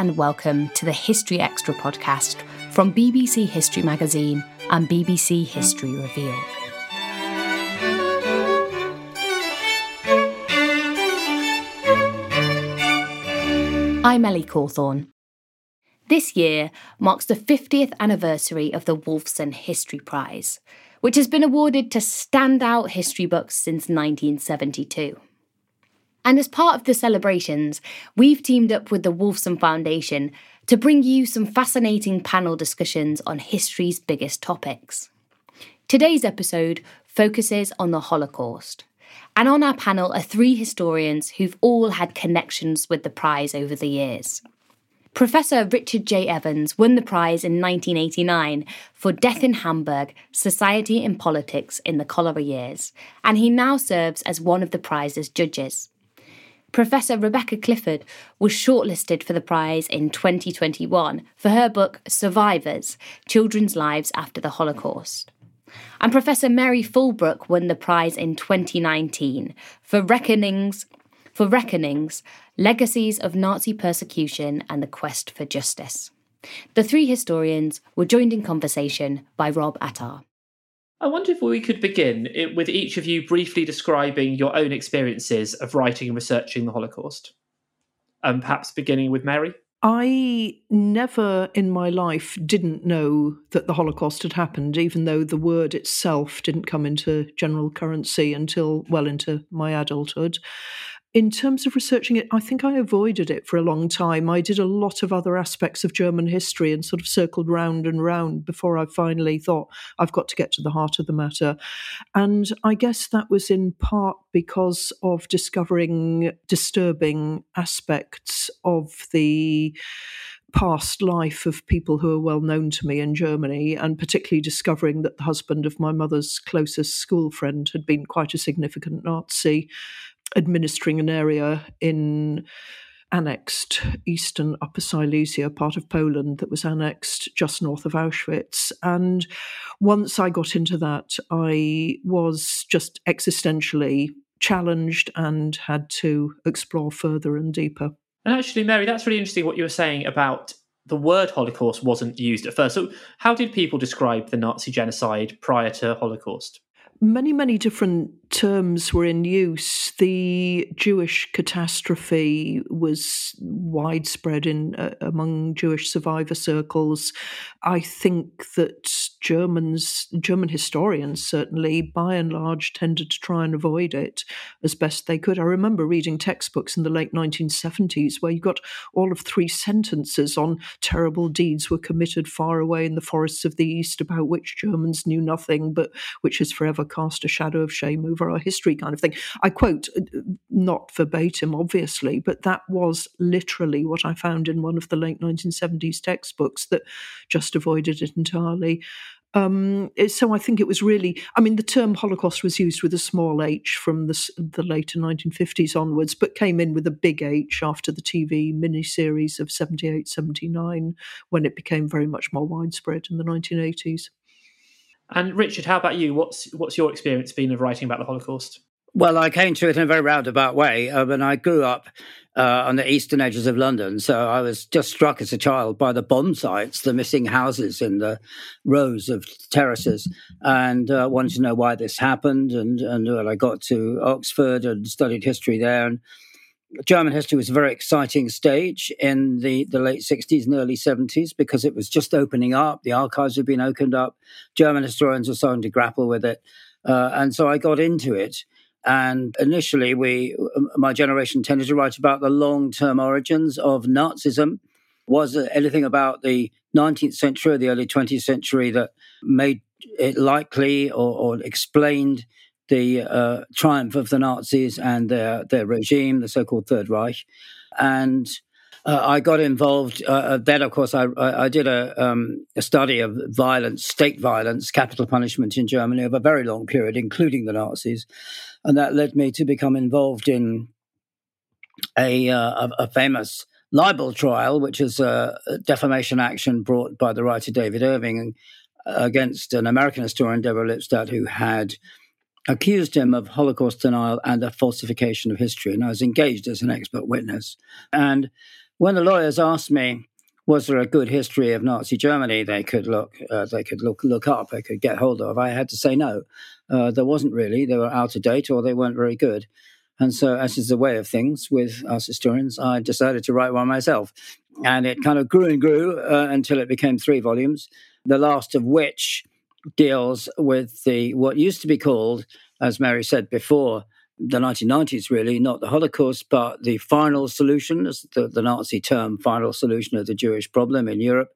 and welcome to the History Extra podcast from BBC History Magazine and BBC History Revealed. I'm Ellie Cawthorne. This year marks the 50th anniversary of the Wolfson History Prize, which has been awarded to standout history books since 1972. And as part of the celebrations, we've teamed up with the Wolfson Foundation to bring you some fascinating panel discussions on history's biggest topics. Today's episode focuses on the Holocaust. And on our panel are three historians who've all had connections with the prize over the years. Professor Richard J. Evans won the prize in 1989 for Death in Hamburg Society and Politics in the Cholera Years, and he now serves as one of the prize's judges. Professor Rebecca Clifford was shortlisted for the prize in 2021 for her book Survivors Children's Lives After the Holocaust. And Professor Mary Fulbrook won the prize in 2019 for Reckonings for Reckonings, Legacies of Nazi Persecution and the Quest for Justice. The three historians were joined in conversation by Rob Attar. I wonder if we could begin with each of you briefly describing your own experiences of writing and researching the Holocaust. Um, perhaps beginning with Mary. I never in my life didn't know that the Holocaust had happened, even though the word itself didn't come into general currency until well into my adulthood. In terms of researching it, I think I avoided it for a long time. I did a lot of other aspects of German history and sort of circled round and round before I finally thought I've got to get to the heart of the matter. And I guess that was in part because of discovering disturbing aspects of the past life of people who are well known to me in Germany, and particularly discovering that the husband of my mother's closest school friend had been quite a significant Nazi administering an area in annexed eastern Upper Silesia, part of Poland that was annexed just north of Auschwitz. And once I got into that, I was just existentially challenged and had to explore further and deeper. And actually, Mary, that's really interesting what you were saying about the word Holocaust wasn't used at first. So, how did people describe the Nazi genocide prior to Holocaust? Many, many different terms were in use. The Jewish catastrophe was widespread in uh, among Jewish survivor circles. I think that Germans, German historians certainly, by and large, tended to try and avoid it as best they could. I remember reading textbooks in the late 1970s where you got all of three sentences on terrible deeds were committed far away in the forests of the East about which Germans knew nothing, but which has forever cast a shadow of shame over our history kind of thing. I quote, uh, not verbatim, obviously, but that was literally what I found in one of the late 1970s textbooks that just avoided it entirely. Um, so I think it was really, I mean, the term Holocaust was used with a small h from the, the later 1950s onwards, but came in with a big H after the TV miniseries of 78 79 when it became very much more widespread in the 1980s. And Richard, how about you? What's what's your experience been of writing about the Holocaust? Well, I came to it in a very roundabout way. Uh, when I grew up uh, on the eastern edges of London, so I was just struck as a child by the bomb sites, the missing houses in the rows of terraces, and uh, wanted to know why this happened. And and well, I got to Oxford and studied history there, and German history was a very exciting stage in the, the late 60s and early 70s because it was just opening up. The archives had been opened up. German historians were starting to grapple with it. Uh, and so I got into it. And initially, we, my generation tended to write about the long term origins of Nazism. Was there anything about the 19th century or the early 20th century that made it likely or, or explained the uh, triumph of the Nazis and their, their regime, the so called Third Reich? And uh, I got involved. Uh, uh then, of course, I, I, I did a, um, a, study of violence, state violence, capital punishment in Germany over a very long period, including the Nazis, and that led me to become involved in a, uh, a, a famous libel trial, which is a defamation action brought by the writer David Irving against an American historian, Deborah Lipstadt, who had accused him of Holocaust denial and a falsification of history. And I was engaged as an expert witness. And when the lawyers asked me, was there a good history of Nazi Germany they could look uh, they could look look up they could get hold of? I had to say no. Uh, there wasn't really. They were out of date or they weren't very good. And so, as is the way of things with us historians, I decided to write one myself. And it kind of grew and grew uh, until it became three volumes, the last of which deals with the what used to be called, as Mary said before, the 1990s, really, not the Holocaust, but the final solution, the, the Nazi term, final solution of the Jewish problem in Europe,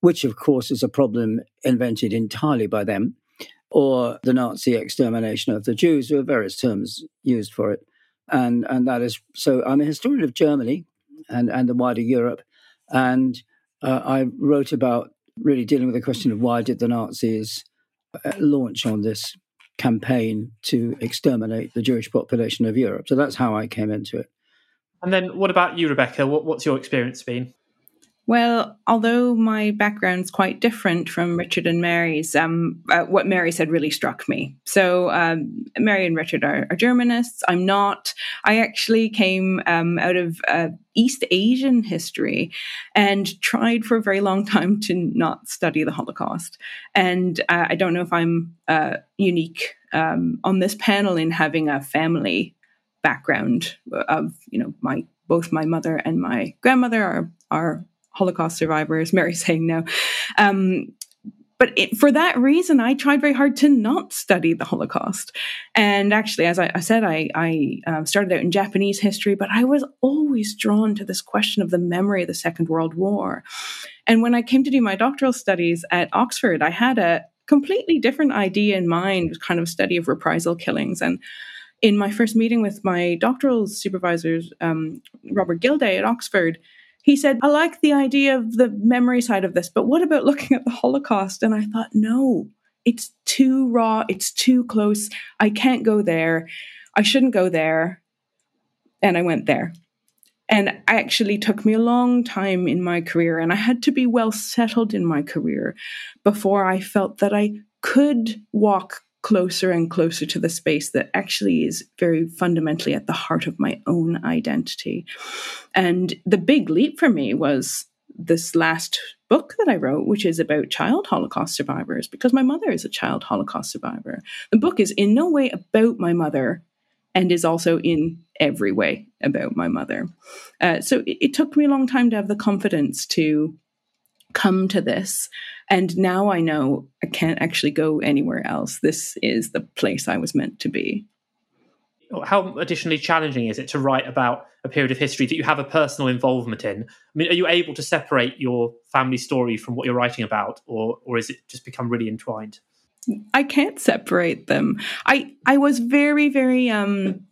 which, of course, is a problem invented entirely by them, or the Nazi extermination of the Jews. There are various terms used for it. And, and that is so I'm a historian of Germany and, and the wider Europe. And uh, I wrote about really dealing with the question of why did the Nazis uh, launch on this campaign to exterminate the Jewish population of Europe. So that's how I came into it. And then what about you, Rebecca? What, what's your experience been? Well, although my background's quite different from Richard and Mary's, um, uh, what Mary said really struck me. So, um, Mary and Richard are, are, Germanists. I'm not. I actually came um, out of uh, East Asian history and tried for a very long time to not study the Holocaust. And uh, I don't know if I'm uh, unique um, on this panel in having a family background of, you know, my both my mother and my grandmother are are Holocaust survivors. Mary saying no. Um, but it, for that reason, I tried very hard to not study the Holocaust. And actually, as I, I said, I, I uh, started out in Japanese history, but I was always drawn to this question of the memory of the Second World War. And when I came to do my doctoral studies at Oxford, I had a completely different idea in mind, kind of study of reprisal killings. And in my first meeting with my doctoral supervisors, um, Robert Gildea at Oxford, he said, I like the idea of the memory side of this, but what about looking at the Holocaust? And I thought, no, it's too raw, it's too close. I can't go there. I shouldn't go there. And I went there. And actually took me a long time in my career, and I had to be well settled in my career before I felt that I could walk closer and closer to the space that actually is very fundamentally at the heart of my own identity. And the big leap for me was this last book that I wrote, which is about child Holocaust survivors, because my mother is a child Holocaust survivor. The book is in no way about my mother and is also in every way about my mother. Uh, so it, it took me a long time to have the confidence to come to this. And now I know I can't actually go anywhere else. This is the place I was meant to be. How additionally challenging is it to write about a period of history that you have a personal involvement in? I mean, are you able to separate your family story from what you're writing about, or or is it just become really entwined? I can't separate them. I I was very very um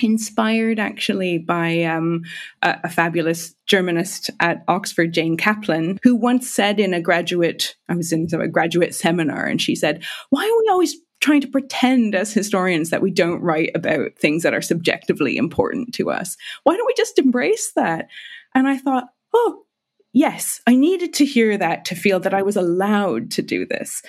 inspired actually by um, a, a, fabulous Germanist at Oxford, Jane Caplan, who once said in a graduate, I was in a graduate seminar, and she said, Why are we always trying to pretend as historians that we don't write about things that are subjectively important to us? Why don't we just embrace that? And I thought, Oh, yes, I needed to hear that to feel that I was allowed to do this.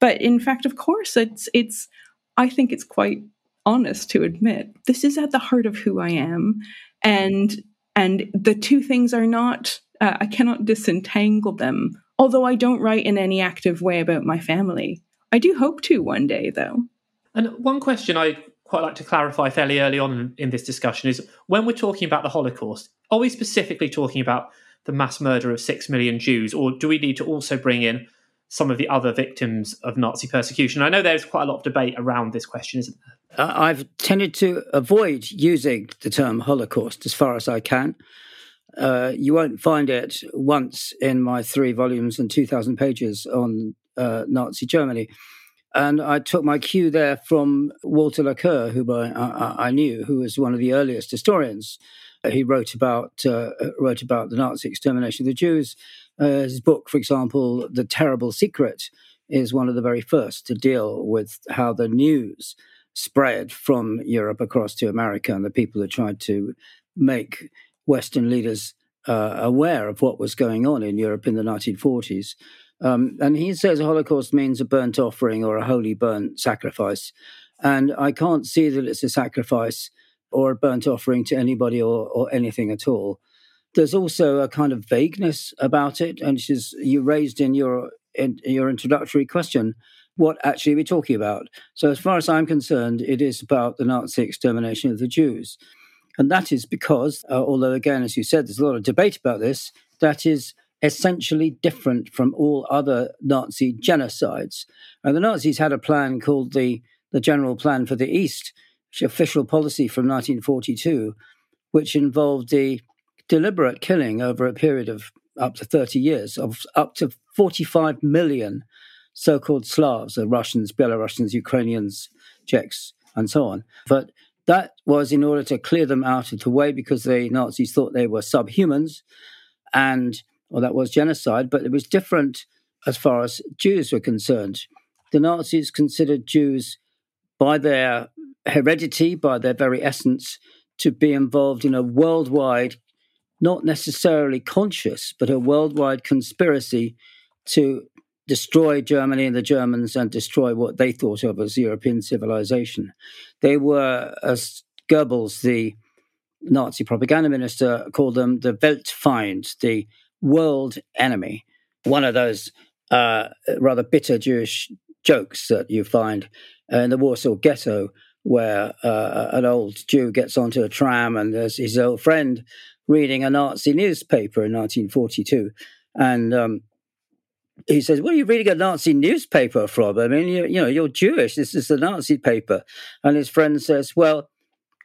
But in fact, of course, it's, it's, I think it's quite honest to admit this is at the heart of who I am, and and the two things are not. Uh, I cannot disentangle them. Although I don't write in any active way about my family, I do hope to one day, though. And one question I quite like to clarify fairly early on in this discussion is when we're talking about the Holocaust, are we specifically talking about the mass murder of six million Jews, or do we need to also bring in some of the other victims of Nazi persecution? I know there's quite a lot of debate around this question, isn't there? I've tended to avoid using the term Holocaust as far as I can. Uh, you won't find it once in my three volumes and 2,000 pages on uh, Nazi Germany. And I took my cue there from Walter Laqueur, who I, I, I, knew, who was one of the earliest historians. He wrote about uh, wrote about the Nazi extermination of the Jews. Uh, his book, for example, "The Terrible Secret," is one of the very first to deal with how the news spread from Europe across to America, and the people who tried to make Western leaders uh, aware of what was going on in Europe in the 1940s. Um, and he says Holocaust means a burnt offering or a holy burnt sacrifice. And I can't see that it's a sacrifice or a burnt offering to anybody or, or anything at all. There's also a kind of vagueness about it, and is you raised in your in your introductory question what actually are we're talking about. So, as far as I'm concerned, it is about the Nazi extermination of the Jews. And that is because, uh, although, again, as you said, there's a lot of debate about this, that is essentially different from all other Nazi genocides. And the Nazis had a plan called the, the General Plan for the East, official policy from 1942, which involved the deliberate killing over a period of up to 30 years of up to 45 million so called Slavs, the Russians, Belarusians, Ukrainians, Czechs, and so on. But that was in order to clear them out of the way because the Nazis thought they were subhumans, and well, that was genocide. But it was different as far as Jews were concerned. The Nazis considered Jews, by their heredity, by their very essence, to be involved in a worldwide, not necessarily conscious, but a worldwide conspiracy to destroy Germany and the Germans and destroy what they thought of as European civilization. They were, as Goebbels, the Nazi propaganda minister, called them the Weltfeind, the world enemy. One of those uh, rather bitter Jewish jokes that you find in the Warsaw Ghetto, where uh, an old Jew gets onto a tram and there's his old friend reading a Nazi newspaper in 1942. And um, he says, "What are you reading a Nazi newspaper from? I mean, you, you know, you're Jewish. This is the Nazi paper." And his friend says, "Well,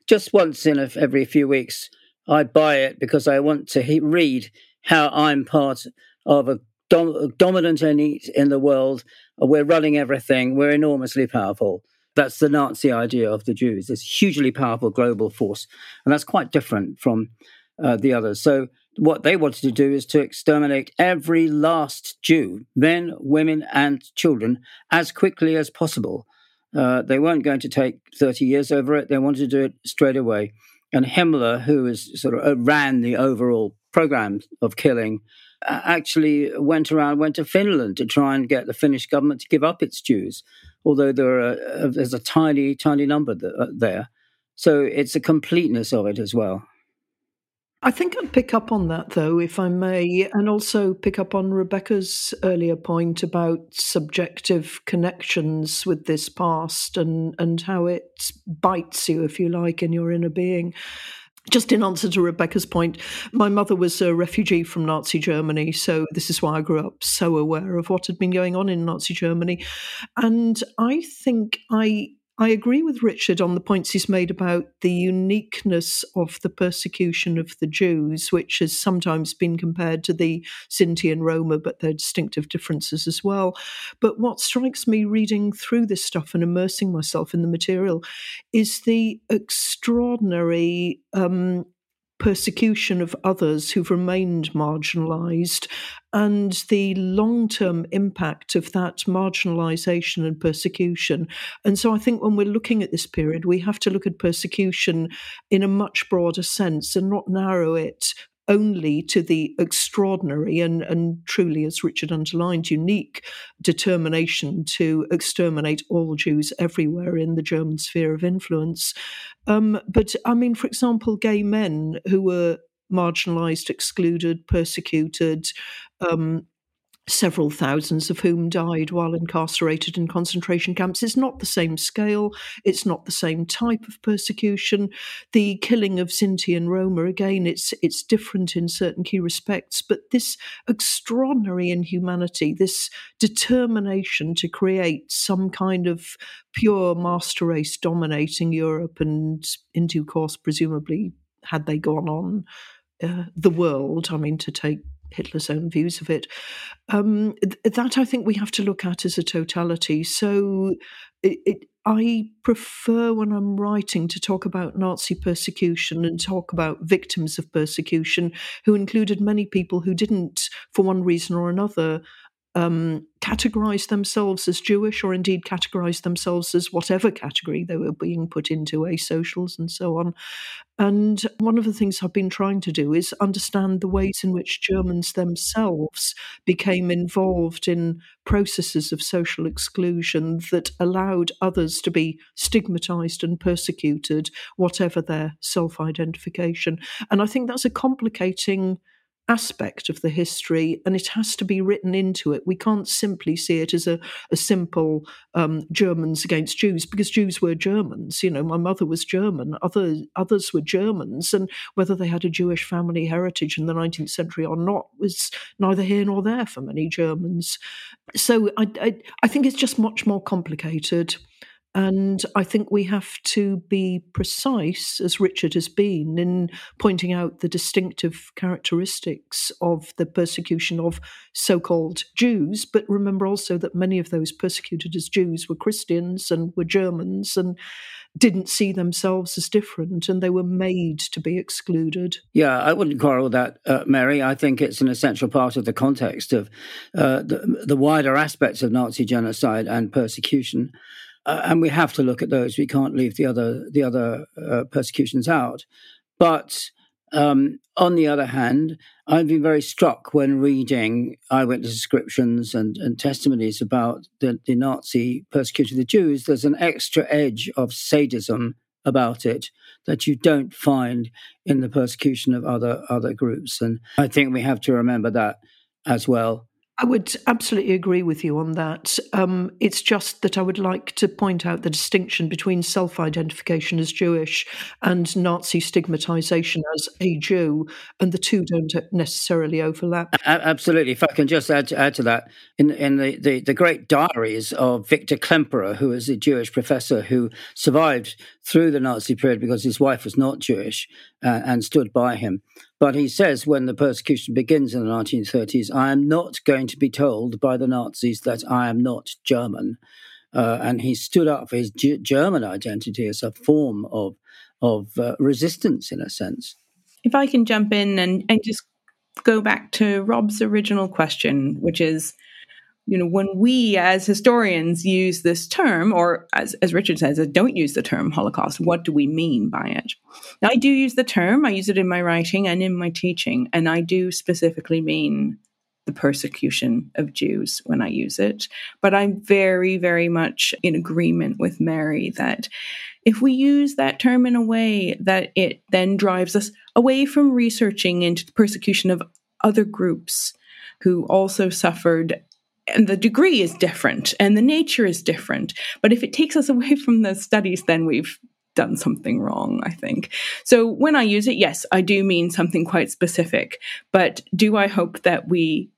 just once in a, every few weeks, I buy it because I want to he- read how I'm part of a dom- dominant elite in the world. We're running everything. We're enormously powerful." That's the Nazi idea of the Jews. This hugely powerful global force, and that's quite different from uh, the others. So what they wanted to do is to exterminate every last Jew, men, women, and children, as quickly as possible. Uh, they weren't going to take 30 years over it. They wanted to do it straight away. And Himmler, who is sort of uh, ran the overall program of killing, actually went around, went to Finland to try and get the Finnish government to give up its Jews, although there are, uh, there's a tiny, tiny number uh, there. So it's a completeness of it as well. I think I'd pick up on that, though, if I may, and also pick up on Rebecca's earlier point about subjective connections with this past and, and how it bites you, if you like, in your inner being. Just in answer to Rebecca's point, my mother was a refugee from Nazi Germany, so this is why I grew up so aware of what had been going on in Nazi Germany. And I think I I agree with Richard on the points he's made about the uniqueness of the persecution of the Jews, which has sometimes been compared to the Sinti and Roma, but there are distinctive differences as well. But what strikes me reading through this stuff and immersing myself in the material is the extraordinary um, persecution of others who've remained marginalized and the long term impact of that marginalization and persecution. And so I think when we're looking at this period, we have to look at persecution in a much broader sense and not narrow it only to the extraordinary and, and truly, as Richard underlined, unique determination to exterminate all Jews everywhere in the German sphere of influence. Um, but I mean, for example, gay men who were marginalized, excluded, persecuted, um, several thousands of whom died while incarcerated in concentration camps. It's not the same scale, it's not the same type of persecution. The killing of Sinti and Roma, again, it's it's different in certain key respects, but this extraordinary inhumanity, this determination to create some kind of pure master race dominating Europe and in due course, presumably, had they gone on uh, the world, I mean, to take Hitler's own views of it. Um, that I think we have to look at as a totality. So it, it, I prefer when I'm writing to talk about Nazi persecution and talk about victims of persecution who included many people who didn't, for one reason or another, um, categorize themselves as Jewish or indeed categorize themselves as whatever category they were being put into, asocials and so on. And one of the things I've been trying to do is understand the ways in which Germans themselves became involved in processes of social exclusion that allowed others to be stigmatized and persecuted, whatever their self identification. And I think that's a complicating aspect of the history and it has to be written into it. We can't simply see it as a, a simple um, Germans against Jews because Jews were Germans. You know, my mother was German, other, others were Germans, and whether they had a Jewish family heritage in the 19th century or not was neither here nor there for many Germans. So I, I, I think it's just much more complicated. And I think we have to be precise, as Richard has been, in pointing out the distinctive characteristics of the persecution of so called Jews. But remember also that many of those persecuted as Jews were Christians and were Germans and didn't see themselves as different and they were made to be excluded. Yeah, I wouldn't quarrel with that, uh, Mary. I think it's an essential part of the context of uh, the, the wider aspects of Nazi genocide and persecution uh, and we have to look at those. We can't leave the other the other uh, persecutions out. But um, on the other hand, I've been very struck when reading eyewitness descriptions and, and testimonies about the, the, Nazi persecution of the Jews. There's an extra edge of sadism about it that you don't find in the persecution of other other groups, and I think we have to remember that as well. I would absolutely agree with you on that. Um, it's just that I would like to point out the distinction between self identification as Jewish and Nazi stigmatization as a Jew, and the two don't necessarily overlap. Absolutely. If I can just add to, add to that, in, in the, the, the great diaries of Victor Klemperer, who is a Jewish professor who survived through the Nazi period because his wife was not Jewish uh, and stood by him. But he says when the persecution begins in the 1930s, I am not going to be told by the Nazis that I am not German. Uh, and he stood up for his G- German identity as a form of, of uh, resistance, in a sense. If I can jump in and, and just go back to Rob's original question, which is you know, when we as historians use this term, or as, as Richard says, don't use the term Holocaust, what do we mean by it? Now, I do use the term, I use it in my writing and in my teaching, and I do specifically mean the persecution of Jews when I use it. But I'm very, very much in agreement with Mary that if we use that term in a way that it then drives us away from researching into the persecution of other groups who also suffered and the degree is different and the nature is different. But if it takes us away from the studies, then we've done something wrong, I think. So when I use it, yes, I do mean something quite specific. But do I hope that we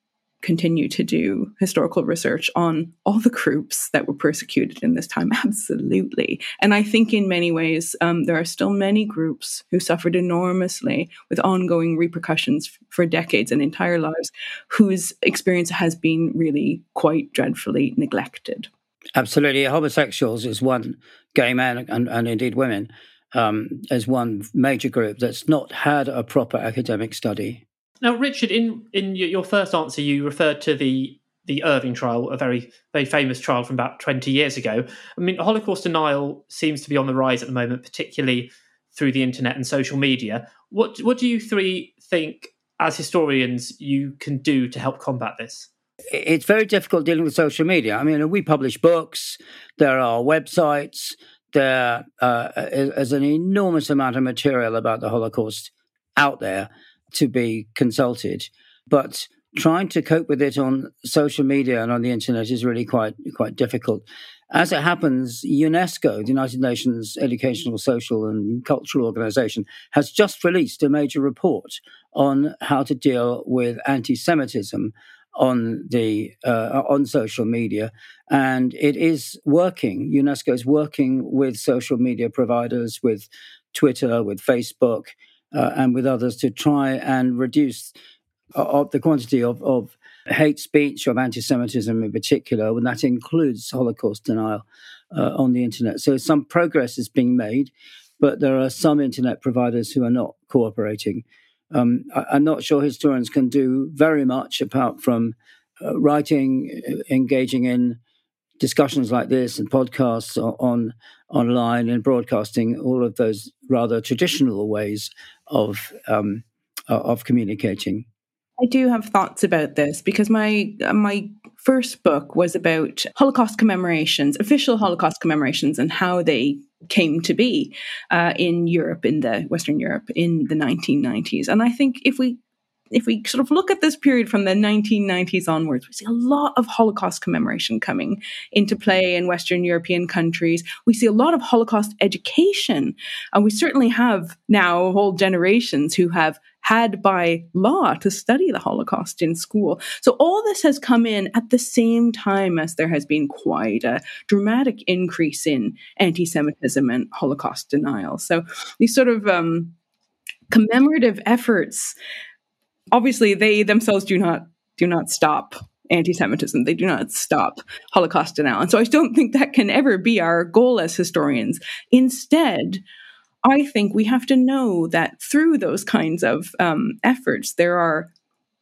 continue to do historical research on all the groups that were persecuted in this time? Absolutely. And I think in many ways, um, there are still many groups who suffered enormously with ongoing repercussions for decades and entire lives, whose experience has been really quite dreadfully neglected. Absolutely. Homosexuals is one, gay men and, and indeed women, um, as one major group that's not had a proper academic study. Now, Richard, in in your first answer, you referred to the the Irving trial, a very very famous trial from about twenty years ago. I mean, Holocaust denial seems to be on the rise at the moment, particularly through the internet and social media. What what do you three think, as historians, you can do to help combat this? It's very difficult dealing with social media. I mean, we publish books. There are websites. There uh, is an enormous amount of material about the Holocaust out there to be consulted. But trying to cope with it on social media and on the internet is really quite quite difficult. As it happens, UNESCO, the United Nations Educational, Social and Cultural Organization, has just released a major report on how to deal with anti-Semitism on the uh, on social media, and it is working. UNESCO is working with social media providers, with Twitter, with Facebook, uh, and with others to try and reduce uh, the quantity of, of hate speech, of anti Semitism in particular, and that includes Holocaust denial uh, on the internet. So some progress is being made, but there are some internet providers who are not cooperating. Um, I, am not sure historians can do very much apart from uh, writing, engaging in discussions like this and podcasts on online and broadcasting all of those rather traditional ways of um, of communicating. I do have thoughts about this because my my first book was about Holocaust commemorations, official Holocaust commemorations, and how they came to be uh, in Europe, in the Western Europe, in the 1990s. And I think if we if we sort of look at this period from the 1990s onwards, we see a lot of Holocaust commemoration coming into play in Western European countries. We see a lot of Holocaust education. And we certainly have now whole generations who have had by law to study the Holocaust in school. So all this has come in at the same time as there has been quite a dramatic increase in anti Semitism and Holocaust denial. So these sort of um, commemorative efforts obviously they themselves do not do not stop anti-Semitism. They do not stop Holocaust denial. And so I don't think that can ever be our goal as historians. Instead, I think we have to know that through those kinds of um, efforts, there are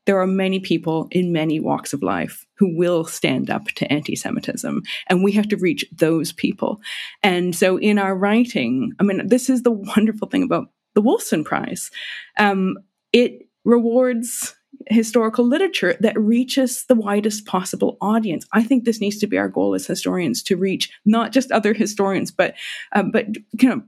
there are many people in many walks of life who will stand up to anti-Semitism, and we have to reach those people. And so, in our writing, I mean, this is the wonderful thing about the Wolfson Prize. Um, it rewards historical literature that reaches the widest possible audience. I think this needs to be our goal as historians to reach not just other historians, but uh, but you know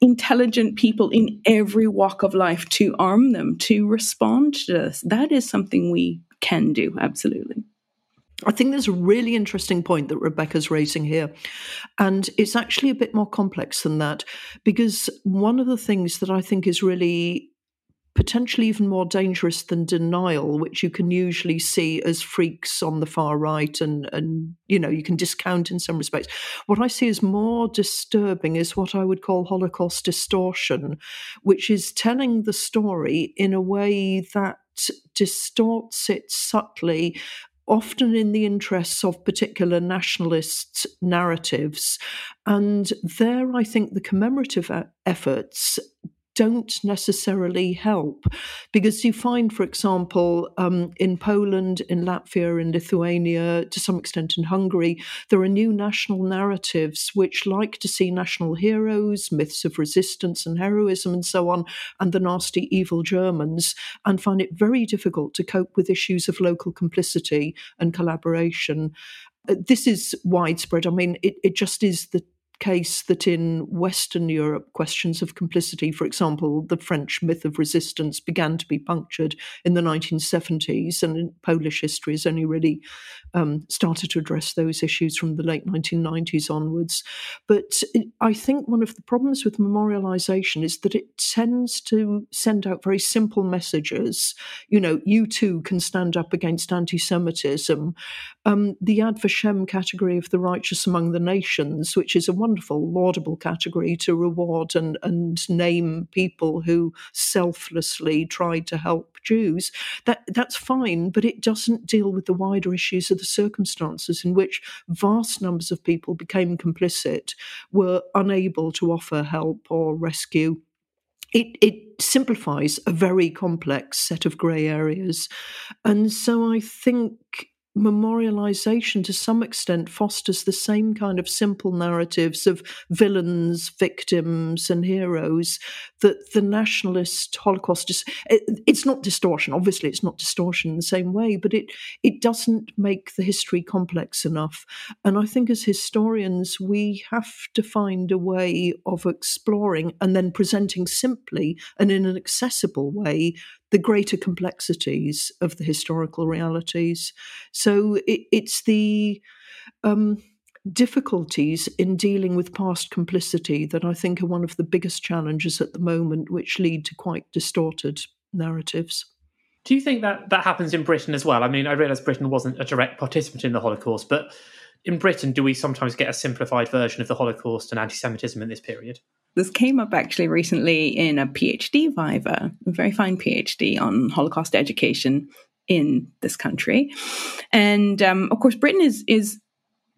intelligent people in every walk of life to arm them to respond to this. That is something we can do absolutely. I think there's a really interesting point that Rebecca's raising here. And it's actually a bit more complex than that because one of the things that I think is really potentially even more dangerous than denial, which you can usually see as freaks on the far right and, and you know, you can discount in some respects. What I see as more disturbing is what I would call Holocaust distortion, which is telling the story in a way that distorts it subtly often in the interests of particular nationalist narratives. And there, I think the commemorative efforts don't necessarily help because you find, for example, um, in Poland, in Latvia, in Lithuania, to some extent in Hungary, there are new national narratives which like to see national heroes, myths of resistance and heroism, and so on, and the nasty, evil Germans, and find it very difficult to cope with issues of local complicity and collaboration. Uh, this is widespread. I mean, it, it just is the case that in Western Europe, questions of complicity, for example, the French myth of resistance began to be punctured in the 1970s, and Polish history has only really um, started to address those issues from the late 1990s onwards. But I think one of the problems with memorialization is that it tends to send out very simple messages. You know, you too can stand up against anti Semitism. Um, the Yad Vashem category of the righteous among the nations, which is a wonderful, laudable category to reward and, and name people who selflessly tried to help Jews, that, that's fine, but it doesn't deal with the wider issues of the circumstances in which vast numbers of people became complicit, were unable to offer help or rescue. It, it simplifies a very complex set of grey areas. And so I think memorialization to some extent fosters the same kind of simple narratives of villains, victims, and heroes that the nationalist Holocaust it's not distortion. Obviously, it's not distortion in the same way, but it it doesn't make the history complex enough. And I think as historians, we have to find a way of exploring and then presenting simply and in an accessible way the greater complexities of the historical realities. So it, it's the um, difficulties in dealing with past complicity that I think are one of the biggest challenges at the moment, which lead to quite distorted narratives. Do you think that that happens in Britain as well? I mean, I realise Britain wasn't a direct participant in the Holocaust, but in Britain, do we sometimes get a simplified version of the Holocaust and anti Semitism in this period? This came up actually recently in a PhD viva, a very fine PhD on Holocaust education in this country. And um, of course, Britain is is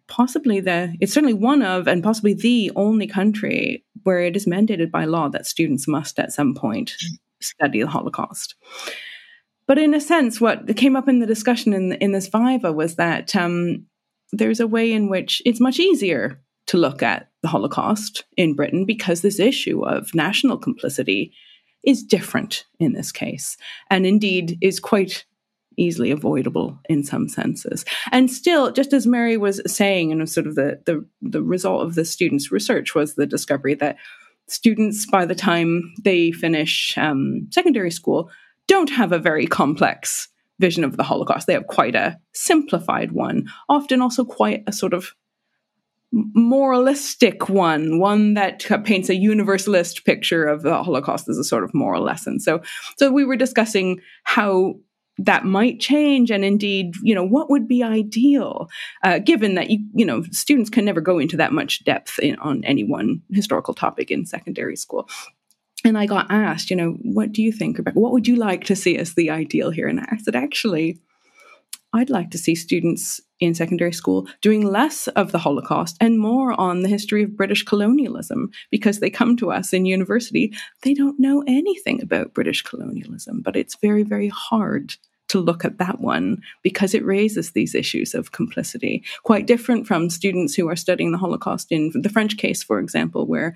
possibly the it's certainly one of and possibly the only country where it is mandated by law that students must at some point study the Holocaust. But in a sense, what came up in the discussion in in this viva was that um, there's a way in which it's much easier to look at the Holocaust in Britain because this issue of national complicity is different in this case, and indeed is quite easily avoidable in some senses. And still, just as Mary was saying, and sort of the, the, the result of the students' research was the discovery that students, by the time they finish um, secondary school, don't have a very complex vision of the Holocaust. They have quite a simplified one, often also quite a sort of moralistic one, one that paints a universalist picture of the Holocaust as a sort of moral lesson. So, so we were discussing how that might change, and indeed, you know, what would be ideal, uh, given that you, you know, students can never go into that much depth in, on any one historical topic in secondary school. And I got asked, you know, what do you think, Rebecca? What would you like to see as the ideal here? And I said, actually, I'd like to see students in secondary school doing less of the Holocaust and more on the history of British colonialism because they come to us in university, they don't know anything about British colonialism, but it's very, very hard to look at that one because it raises these issues of complicity, quite different from students who are studying the Holocaust in the French case, for example, where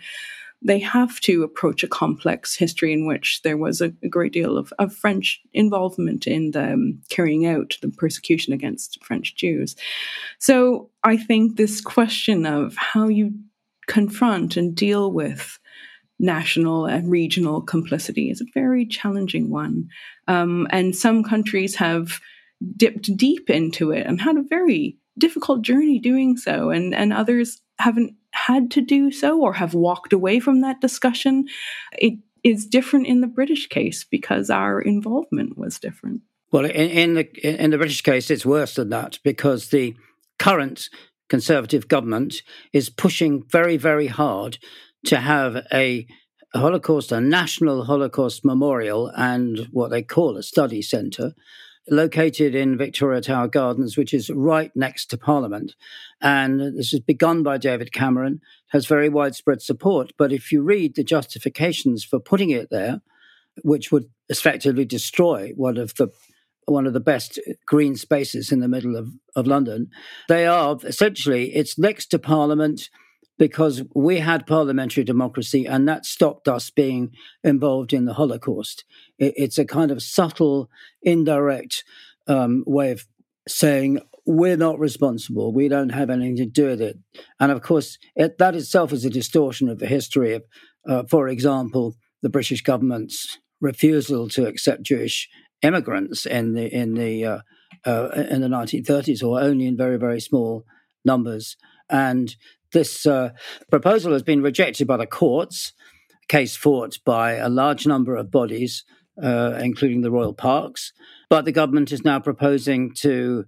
they have to approach a complex history in which there was a, a great deal of, of, French involvement in the um, carrying out the persecution against French Jews. So I think this question of how you confront and deal with national and regional complicity is a very challenging one. Um, and some countries have dipped deep into it and had a very difficult journey doing so, and, and others haven't had to do so or have walked away from that discussion. It is different in the British case because our involvement was different. Well, in, in the in the British case, it's worse than that because the current Conservative government is pushing very, very hard to have a Holocaust, a national Holocaust memorial, and what they call a study centre located in Victoria Tower Gardens, which is right next to Parliament. And this is begun by David Cameron, has very widespread support. But if you read the justifications for putting it there, which would effectively destroy one of the one of the best green spaces in the middle of, of London, they are essentially it's next to Parliament because we had parliamentary democracy and that stopped us being involved in the Holocaust. It, it's a kind of subtle, indirect um, way of saying we're not responsible. We don't have anything to do with it. And of course, it, that itself is a distortion of the history of, uh, for example, the British government's refusal to accept Jewish immigrants in the in the uh, uh, in the 1930s, or only in very very small numbers. And this uh, proposal has been rejected by the courts. Case fought by a large number of bodies, uh, including the royal parks. But the government is now proposing to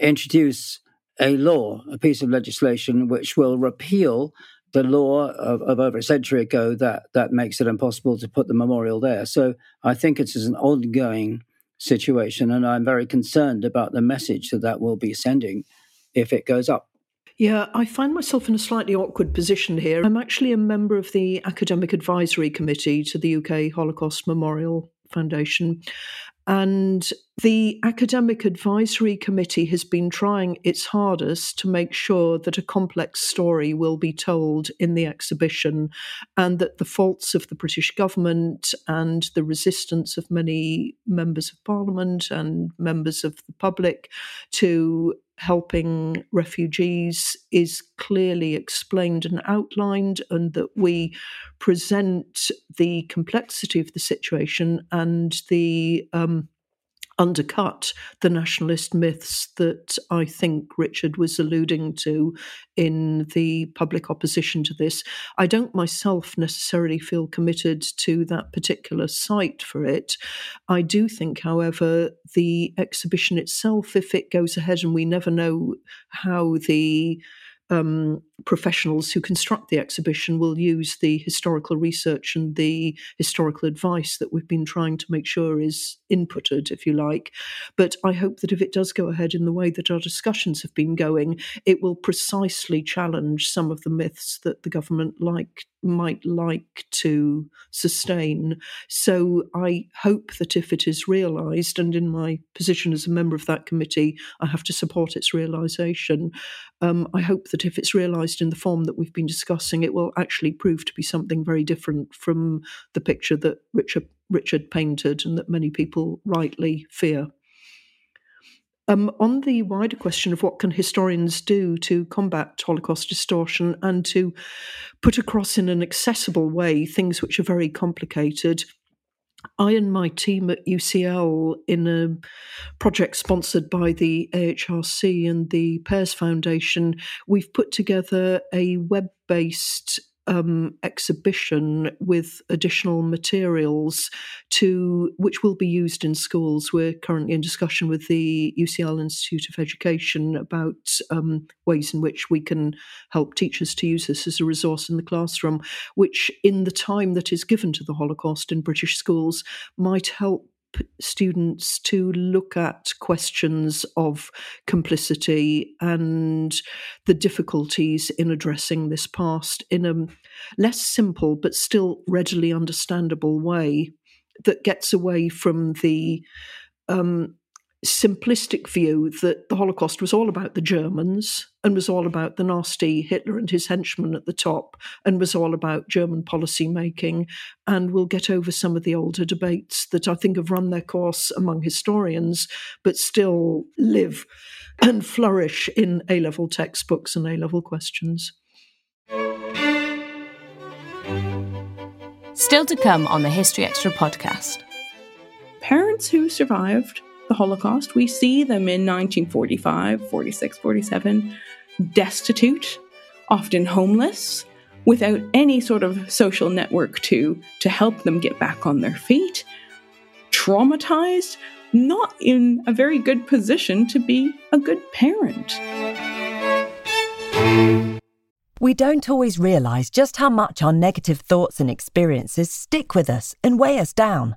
introduce a law, a piece of legislation, which will repeal the law of, of, over a century ago that that makes it impossible to put the memorial there. So I think it is an ongoing situation, and I'm very concerned about the message that that will be sending if it goes up. Yeah, I find myself in a slightly awkward position here. I'm actually a member of the Academic Advisory Committee to the UK Holocaust Memorial Foundation. And the Academic Advisory Committee has been trying its hardest to make sure that a complex story will be told in the exhibition and that the faults of the British government and the resistance of many members of parliament and members of the public to helping refugees is clearly explained and outlined, and that we present the complexity of the situation and the um, undercut the nationalist myths that I think Richard was alluding to in the public opposition to this. I don't myself necessarily feel committed to that particular site for it. I do think, however, the exhibition itself, if it goes ahead, and we never know how the um, professionals who construct the exhibition will use the historical research and the historical advice that we've been trying to make sure is inputted, if you like. But I hope that if it does go ahead in the way that our discussions have been going, it will precisely challenge some of the myths that the government like might like to sustain. So I hope that if it is realised, and in my position as a member of that committee, I have to support its realisation. Um, I hope that if it's in the form that we've been discussing, it will actually prove to be something very different from the picture that Richard Richard painted and that many people rightly fear. Um, on the wider question of what can historians do to combat Holocaust distortion and to put across in an accessible way things which are very complicated, I and my team at UCL, in a project sponsored by the AHRC and the Pears Foundation, we've put together a web based um, exhibition with additional materials to which will be used in schools. We're currently in discussion with the UCL Institute of Education about um, ways in which we can help teachers to use this as a resource in the classroom, which in the time that is given to the Holocaust in British schools might help students to look at questions of complicity and the difficulties in addressing this past in a less simple but still readily understandable way that gets away from the um, simplistic view that the Holocaust was all about the Germans and was all about the nasty Hitler and his henchmen at the top and was all about German policy making. And we'll get over some of the older debates that I think have run their course among historians, but still live and flourish in A level textbooks and A level questions. Still to come on the History Extra podcast. Parents who survived the Holocaust. We see them in 1945, 46, 47, destitute, often homeless, without any sort of social network to, to help them get back on their feet, traumatized, not in a very good position to be a good parent. We don't always realize just how much our negative thoughts and experiences stick with us and weigh us down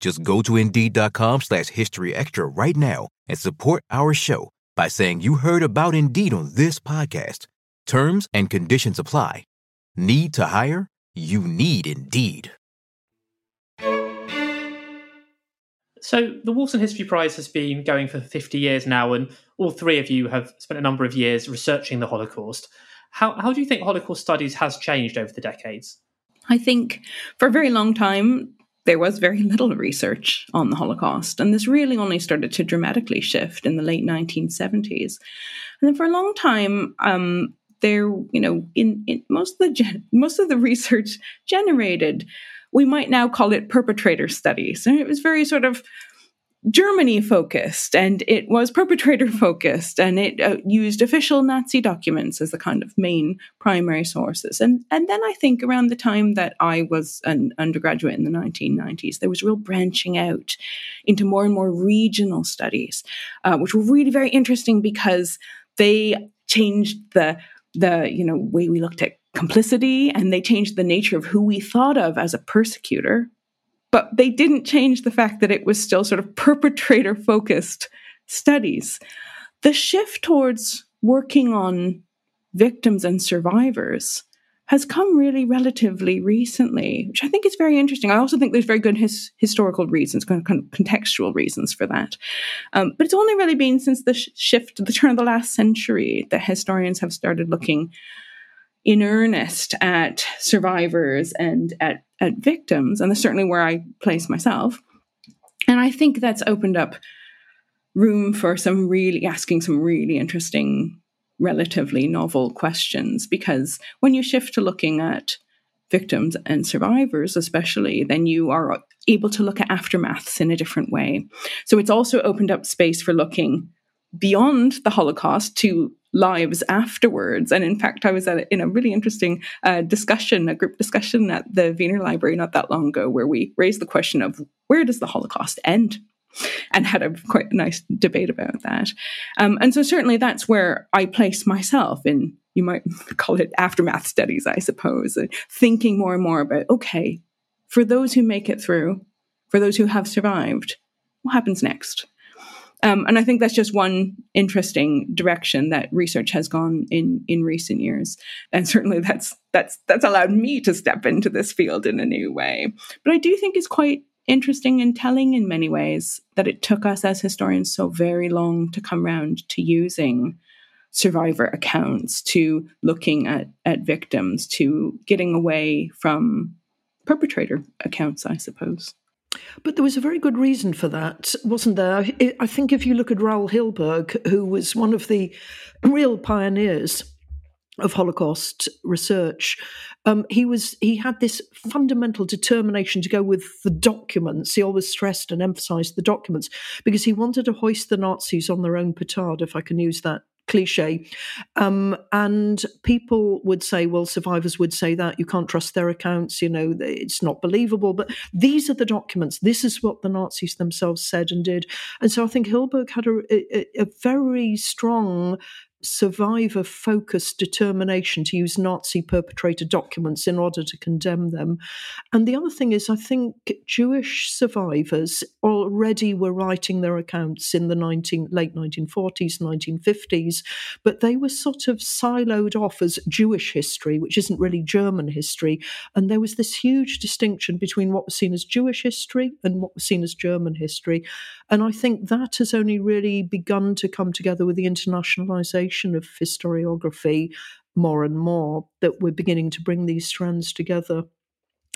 Just go to Indeed.com slash History Extra right now and support our show by saying you heard about Indeed on this podcast. Terms and conditions apply. Need to hire? You need Indeed. So, the Wolfson History Prize has been going for 50 years now, and all three of you have spent a number of years researching the Holocaust. How, how do you think Holocaust studies has changed over the decades? I think for a very long time, there was very little research on the Holocaust, and this really only started to dramatically shift in the late 1970s. And then for a long time, um, there, you know, in, in most of the gen- most of the research generated, we might now call it perpetrator studies, and it was very sort of Germany focused and it was perpetrator focused and it uh, used official Nazi documents as the kind of main primary sources. And, and then I think around the time that I was an undergraduate in the 1990s, there was real branching out into more and more regional studies, uh, which were really very interesting because they changed the the you know way we looked at complicity and they changed the nature of who we thought of as a persecutor but they didn't change the fact that it was still sort of perpetrator focused studies. The shift towards working on victims and survivors has come really relatively recently, which I think is very interesting. I also think there's very good his, historical reasons, kind of, contextual reasons for that. Um, but it's only really been since the sh- shift, the turn of the last century, that historians have started looking in earnest at survivors and at, at victims. And that's certainly where I place myself. And I think that's opened up room for some really asking some really interesting, relatively novel questions. Because when you shift to looking at victims and survivors, especially, then you are able to look at aftermaths in a different way. So it's also opened up space for looking beyond the Holocaust to lives afterwards. And in fact, I was at in a really interesting uh, discussion, a group discussion at the Wiener Library not that long ago, where we raised the question of where does the Holocaust end? And had a quite nice debate about that. Um, and so, certainly, that's where I place myself in, you might call it aftermath studies, I suppose, uh, thinking more and more about okay, for those who make it through, for those who have survived, what happens next? Um, and I think that's just one interesting direction that research has gone in in recent years. And certainly that's that's that's allowed me to step into this field in a new way. But I do think it's quite interesting and telling in many ways that it took us as historians so very long to come around to using survivor accounts, to looking at, at victims, to getting away from perpetrator accounts, I suppose. But there was a very good reason for that, wasn't there? I think if you look at Raoul Hilberg, who was one of the real pioneers of Holocaust research, um, he was he had this fundamental determination to go with the documents. He always stressed and emphasized the documents because he wanted to hoist the Nazis on their own petard, if I can use that cliche. Um, and people would say, well, survivors would say that you can't trust their accounts, you know, it's not believable. But these are the documents. This is what the Nazis themselves said and did. And so I think Hilberg had a, a, a very strong survivor focused determination to use Nazi perpetrator documents in order to condemn them. And the other thing is, I think Jewish survivors already were writing their accounts in the 19, late 1940s, 1950s, but they were sort of siloed off as Jewish history, which isn't really German history. And there was this huge distinction between what was seen as Jewish history and what was seen as German history. And I think that has only really begun to come together with the internationalization of historiography more and more that we're beginning to bring these strands together.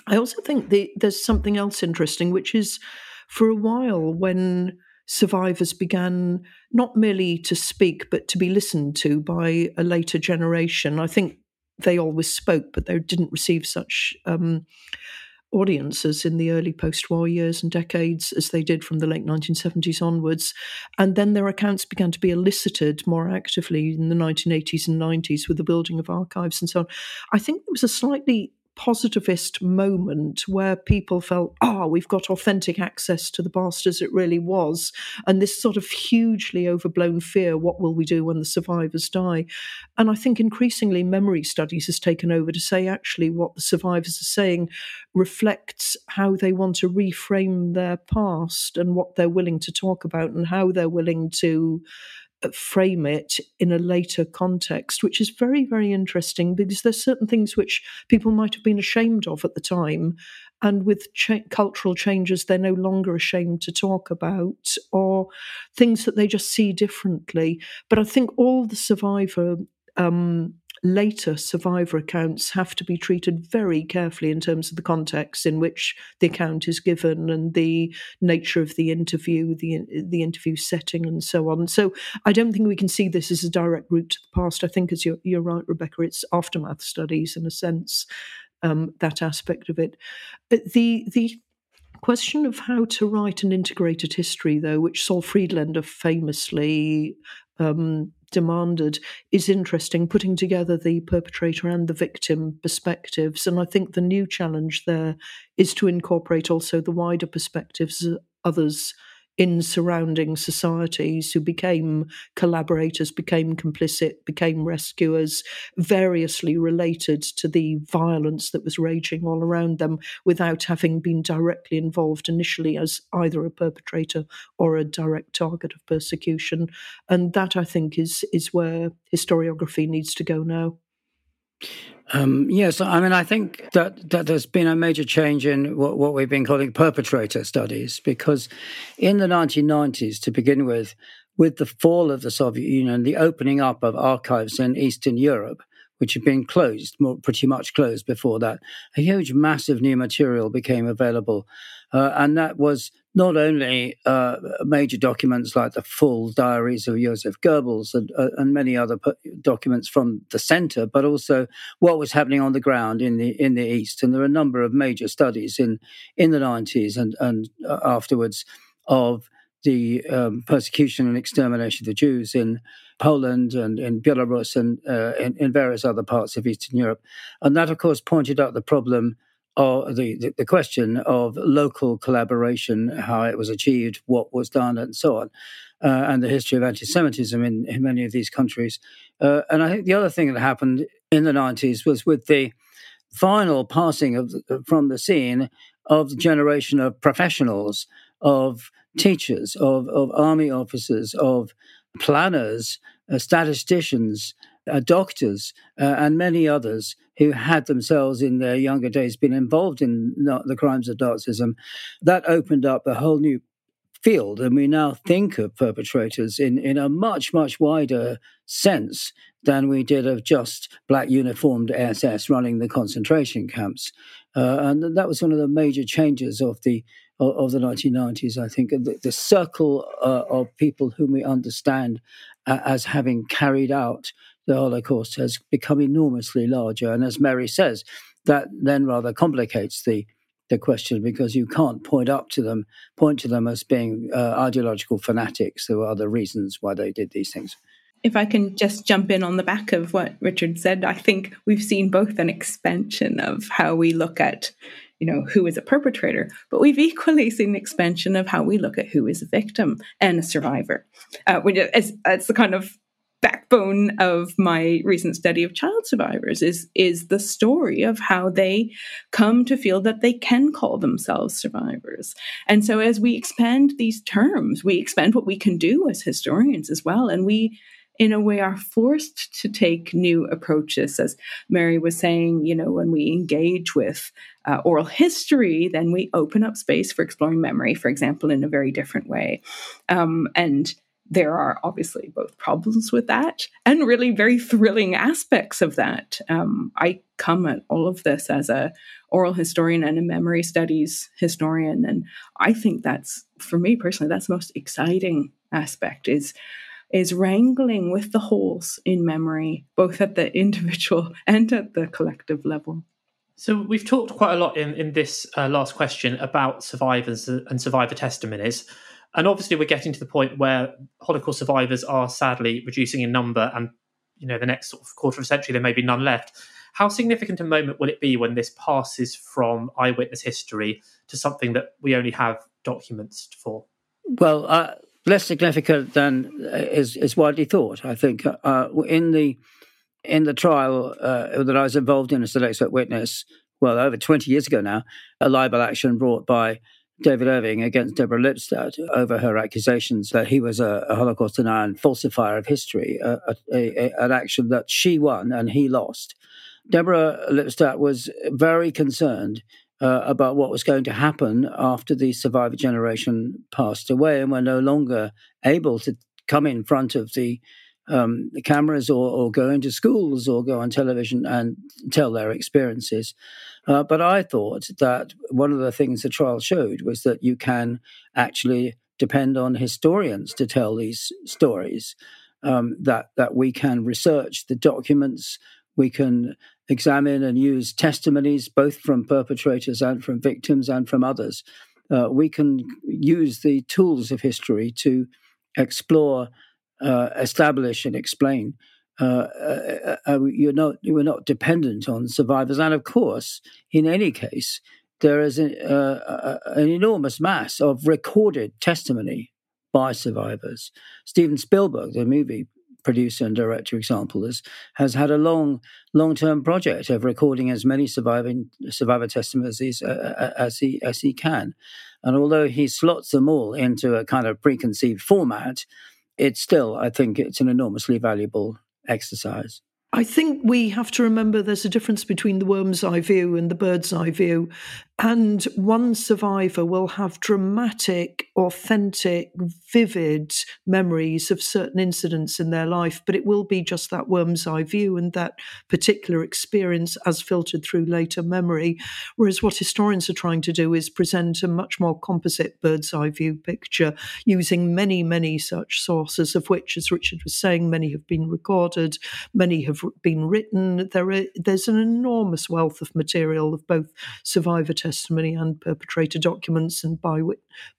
I also think the, there's something else interesting, which is for a while when survivors began not merely to speak, but to be listened to by a later generation. I think they always spoke, but they didn't receive such um, audiences in the early post war years and decades as they did from the late 1970s onwards. And then their accounts began to be elicited more actively in the 1980s and 90s with the building of archives and so on. I think there was a slightly positivist moment where people felt, ah, oh, we've got authentic access to the past as it really was. And this sort of hugely overblown fear what will we do when the survivors die? And I think increasingly memory studies has taken over to say actually what the survivors are saying reflects how they want to reframe their past and what they're willing to talk about and how they're willing to frame it in a later context, which is very, very interesting because there's certain things which people might have been ashamed of at the time. And with cha- cultural changes, they're no longer ashamed to talk about, or things that they just see differently. But I think all the survivor um, later survivor accounts have to be treated very carefully in terms of the context in which the account is given and the nature of the interview, the the interview setting, and so on. So I don't think we can see this as a direct route to the past. I think, as you're, you're right, Rebecca, it's aftermath studies in a sense. Um, that aspect of it. Uh, the the question of how to write an integrated history, though, which Saul Friedlander famously um, demanded is interesting, putting together the perpetrator and the victim perspectives. And I think the new challenge there is to incorporate also the wider perspectives others in surrounding societies who became collaborators, became complicit, became rescuers, variously related to the violence that was raging all around them without having been directly involved initially as either a perpetrator or a direct target of persecution. And that, I think, is, is where historiography needs to go now. Um, yes, I mean, I think that, that there's been a major change in what, what we've been calling perpetrator studies, because in the 1990s, to begin with, with the fall of the Soviet Union, the opening up of archives in Eastern Europe, which had been closed, more, pretty much closed before that, a huge, massive new material became available. Uh, and that was not only uh, major documents like the full diaries of Joseph Goebbels and, uh, and many other documents from the center, but also what was happening on the ground in the in the east. And there are a number of major studies in in the nineties and and uh, afterwards of the um, persecution and extermination of the Jews in Poland and in Belarus and uh, in, in various other parts of Eastern Europe, and that of course pointed out the problem or the, the, the, question of local collaboration, how it was achieved, what was done, and so on, uh, and the history of anti Semitism in, in, many of these countries. Uh, and I think the other thing that happened in the 90s was with the final passing of from the scene of the generation of professionals, of teachers, of, of army officers, of planners, uh, statisticians, uh, doctors, uh, and many others who had themselves in their younger days been involved in the crimes of Nazism. That opened up a whole new field, and we now think of perpetrators in, in a much, much wider sense than we did of just black uniformed SS running the concentration camps. Uh, and that was one of the major changes of the of, the 1990s. I think the, the circle uh, of people whom we understand uh, as having carried out the Holocaust has become enormously larger. And as Mary says, that then rather complicates the the question because you can't point up to them, point to them as being uh, ideological fanatics. There were other reasons why they did these things. If I can just jump in on the back of what Richard said, I think we've seen both an expansion of how we look at, you know, who is a perpetrator, but we've equally seen an expansion of how we look at who is a victim and a survivor. Uh, is, it's the kind of backbone of my recent study of child survivors is is the story of how they come to feel that they can call themselves survivors. And so as we expand these terms we expand what we can do as historians as well. And we in a way are forced to take new approaches. As mary was saying you know when we engage with uh, oral history then we open up space for exploring memory for example in a very different way. Um, and there are obviously both problems with that and really very thrilling aspects of that. Um, I come at all of this as a oral historian and a memory studies historian, and I think that's for me personally that's the most exciting aspect is is wrangling with the holes in memory, both at the individual and at the collective level. So we've talked quite a lot in in this uh, last question about survivors and survivor testimonies. And obviously, we're getting to the point where Holocaust survivors are sadly reducing in number, and you know, the next sort of quarter of a century, there may be none left. How significant a moment will it be when this passes from eyewitness history to something that we only have documents for? Well, uh, less significant than uh, is is widely thought. I think uh, in the in the trial uh, that I was involved in as an expert witness, well, over twenty years ago now, a libel action brought by David Irving against Deborah Lipstadt over her accusations that he was a, a Holocaust denier and falsifier of history, a, a, an action that she won and he lost. Deborah Lipstadt was very concerned uh, about what was going to happen after the survivor generation passed away and were no longer able to come in front of the um, the cameras or, or, go into schools or go on television and tell their experiences. Uh, but I thought that one of the things the trial showed was that you can actually depend on historians to tell these stories. Um, that that we can research the documents, we can examine and use testimonies both from perpetrators and from victims and from others. Uh, we can use the tools of history to explore uh, establish and explain. Uh, uh, uh, uh you're not you are not dependent on survivors, and of course, in any case, there is a, uh, an enormous mass of recorded testimony by survivors. Steven Spielberg, the movie producer and director example, has, has had a long, long term project of recording as many surviving survivor testimonies as, uh, as he as he can. And although he slots them all into a kind of preconceived format, it's still, I think, it's an enormously valuable exercise. I think we have to remember there's a difference between the worm's eye view and the bird's eye view. And one survivor will have dramatic, authentic, vivid memories of certain incidents in their life, but it will be just that worm's eye view and that particular experience as filtered through later memory. Whereas what historians are trying to do is present a much more composite bird's eye view picture using many, many such sources, of which, as Richard was saying, many have been recorded, many have been written. There are, there's an enormous wealth of material of both survivor testimony and perpetrator documents and by,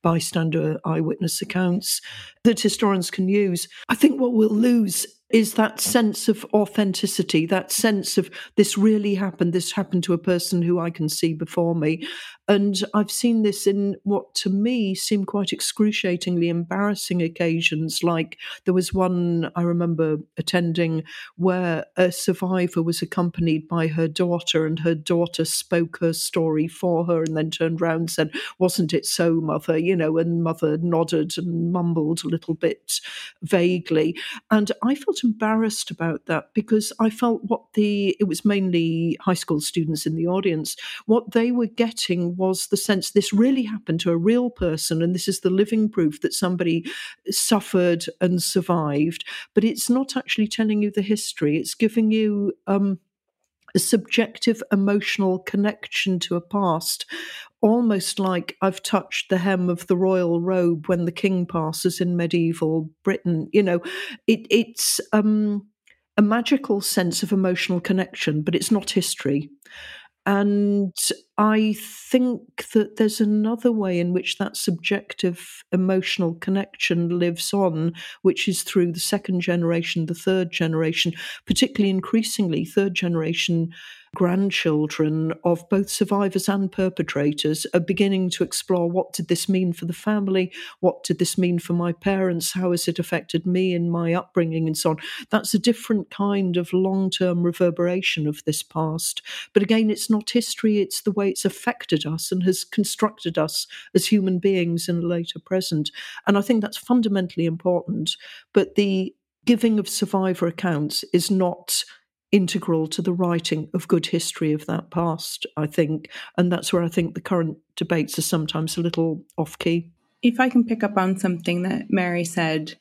bystander eyewitness accounts that historians can use. I think what we'll lose is that sense of authenticity, that sense of this really happened, this happened to a person who I can see before me. And I've seen this in what to me seem quite excruciatingly embarrassing occasions. Like there was one I remember attending where a survivor was accompanied by her daughter, and her daughter spoke her story for her and then turned around and said, Wasn't it so, mother? You know, and mother nodded and mumbled a little bit vaguely. And I felt embarrassed about that because I felt what the, it was mainly high school students in the audience, what they were getting was the sense this really happened to a real person and this is the living proof that somebody suffered and survived. But it's not actually telling you the history, it's giving you, um, a subjective emotional connection to a past almost like I've touched the hem of the royal robe when the king passes in medieval Britain. You know, it, it's um, a magical sense of emotional connection, but it's not history. And I think that there's another way in which that subjective emotional connection lives on, which is through the second generation, the third generation, particularly increasingly, third generation grandchildren of both survivors and perpetrators are beginning to explore what did this mean for the family? What did this mean for my parents? How has it affected me in my upbringing and so on? That's a different kind of long term reverberation of this past. But again, it's not history, it's the way it's affected us and has constructed us as human beings in a later present. And I think that's fundamentally important. But the giving of survivor accounts is not integral to the writing of good history of that past, I think. And that's where I think the current debates are sometimes a little off key. If I can pick up on something that Mary said,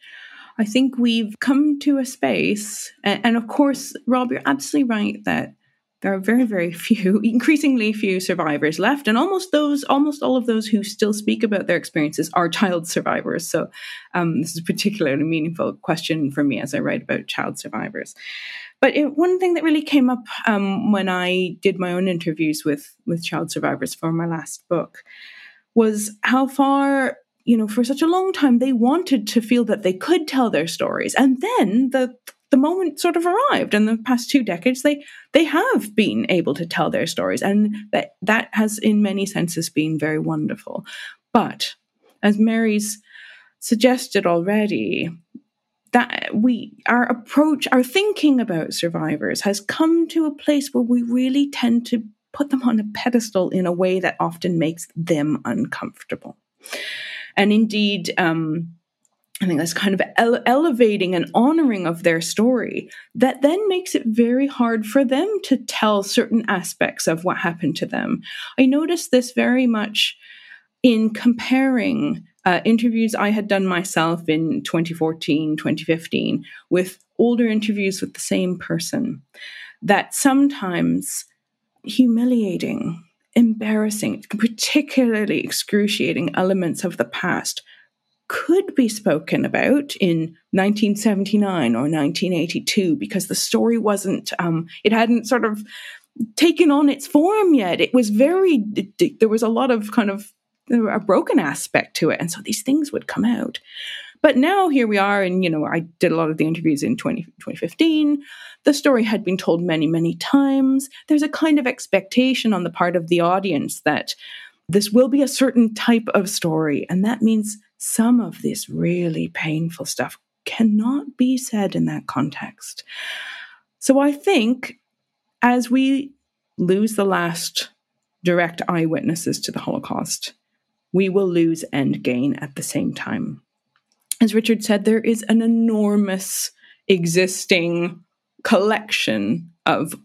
I think we've come to a space, and of course, Rob, you're absolutely right that there are very very few increasingly few survivors left and almost those almost all of those who still speak about their experiences are child survivors. So um, this is a particularly meaningful question for me as i write about child survivors. But it, one thing that really came up um, when i did my own interviews with with child survivors for my last book was how far you know for such a long time they wanted to feel that they could tell their stories. And then the the moment sort of arrived. In the past two decades they they have been able to tell their stories and that that has in many senses been very wonderful. But as mary's suggested already that we our approach our thinking about survivors has come to a place where we really tend to put them on a pedestal in a way that often makes them uncomfortable. And indeed um, I think that's kind of ele- elevating and honoring of their story that then makes it very hard for them to tell certain aspects of what happened to them. I noticed this very much in comparing uh, interviews I had done myself in 2014, 2015 with older interviews with the same person, that sometimes humiliating, embarrassing, particularly excruciating elements of the past could be spoken about in 1979 or 1982 because the story wasn't, um, it hadn't sort of taken on its form yet. It was very, there was a lot of kind of a broken aspect to it. And so these things would come out. But now here we are, and you know, I did a lot of the interviews in 20, 2015. The story had been told many, many times. There's a kind of expectation on the part of the audience that this will be a certain type of story. And that means some of this really painful stuff cannot be said in that context. So I think as we lose the last direct eyewitnesses to the Holocaust, we will lose and gain at the same time. As Richard said, there is an enormous existing collection of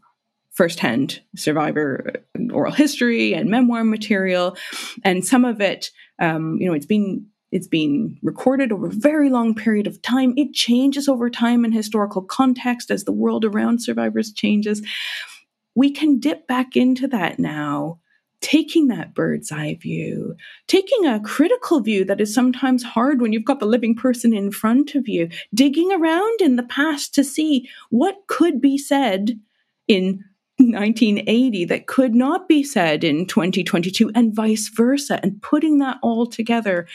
firsthand survivor oral history and memoir material, and some of it, um, you know, it's been it's been recorded over a very long period of time. It changes over time in historical context as the world around survivors changes. We can dip back into that now, taking that bird's eye view, taking a critical view that is sometimes hard when you've got the living person in front of you, digging around in the past to see what could be said in 1980 that could not be said in 2022 and vice versa and putting that all together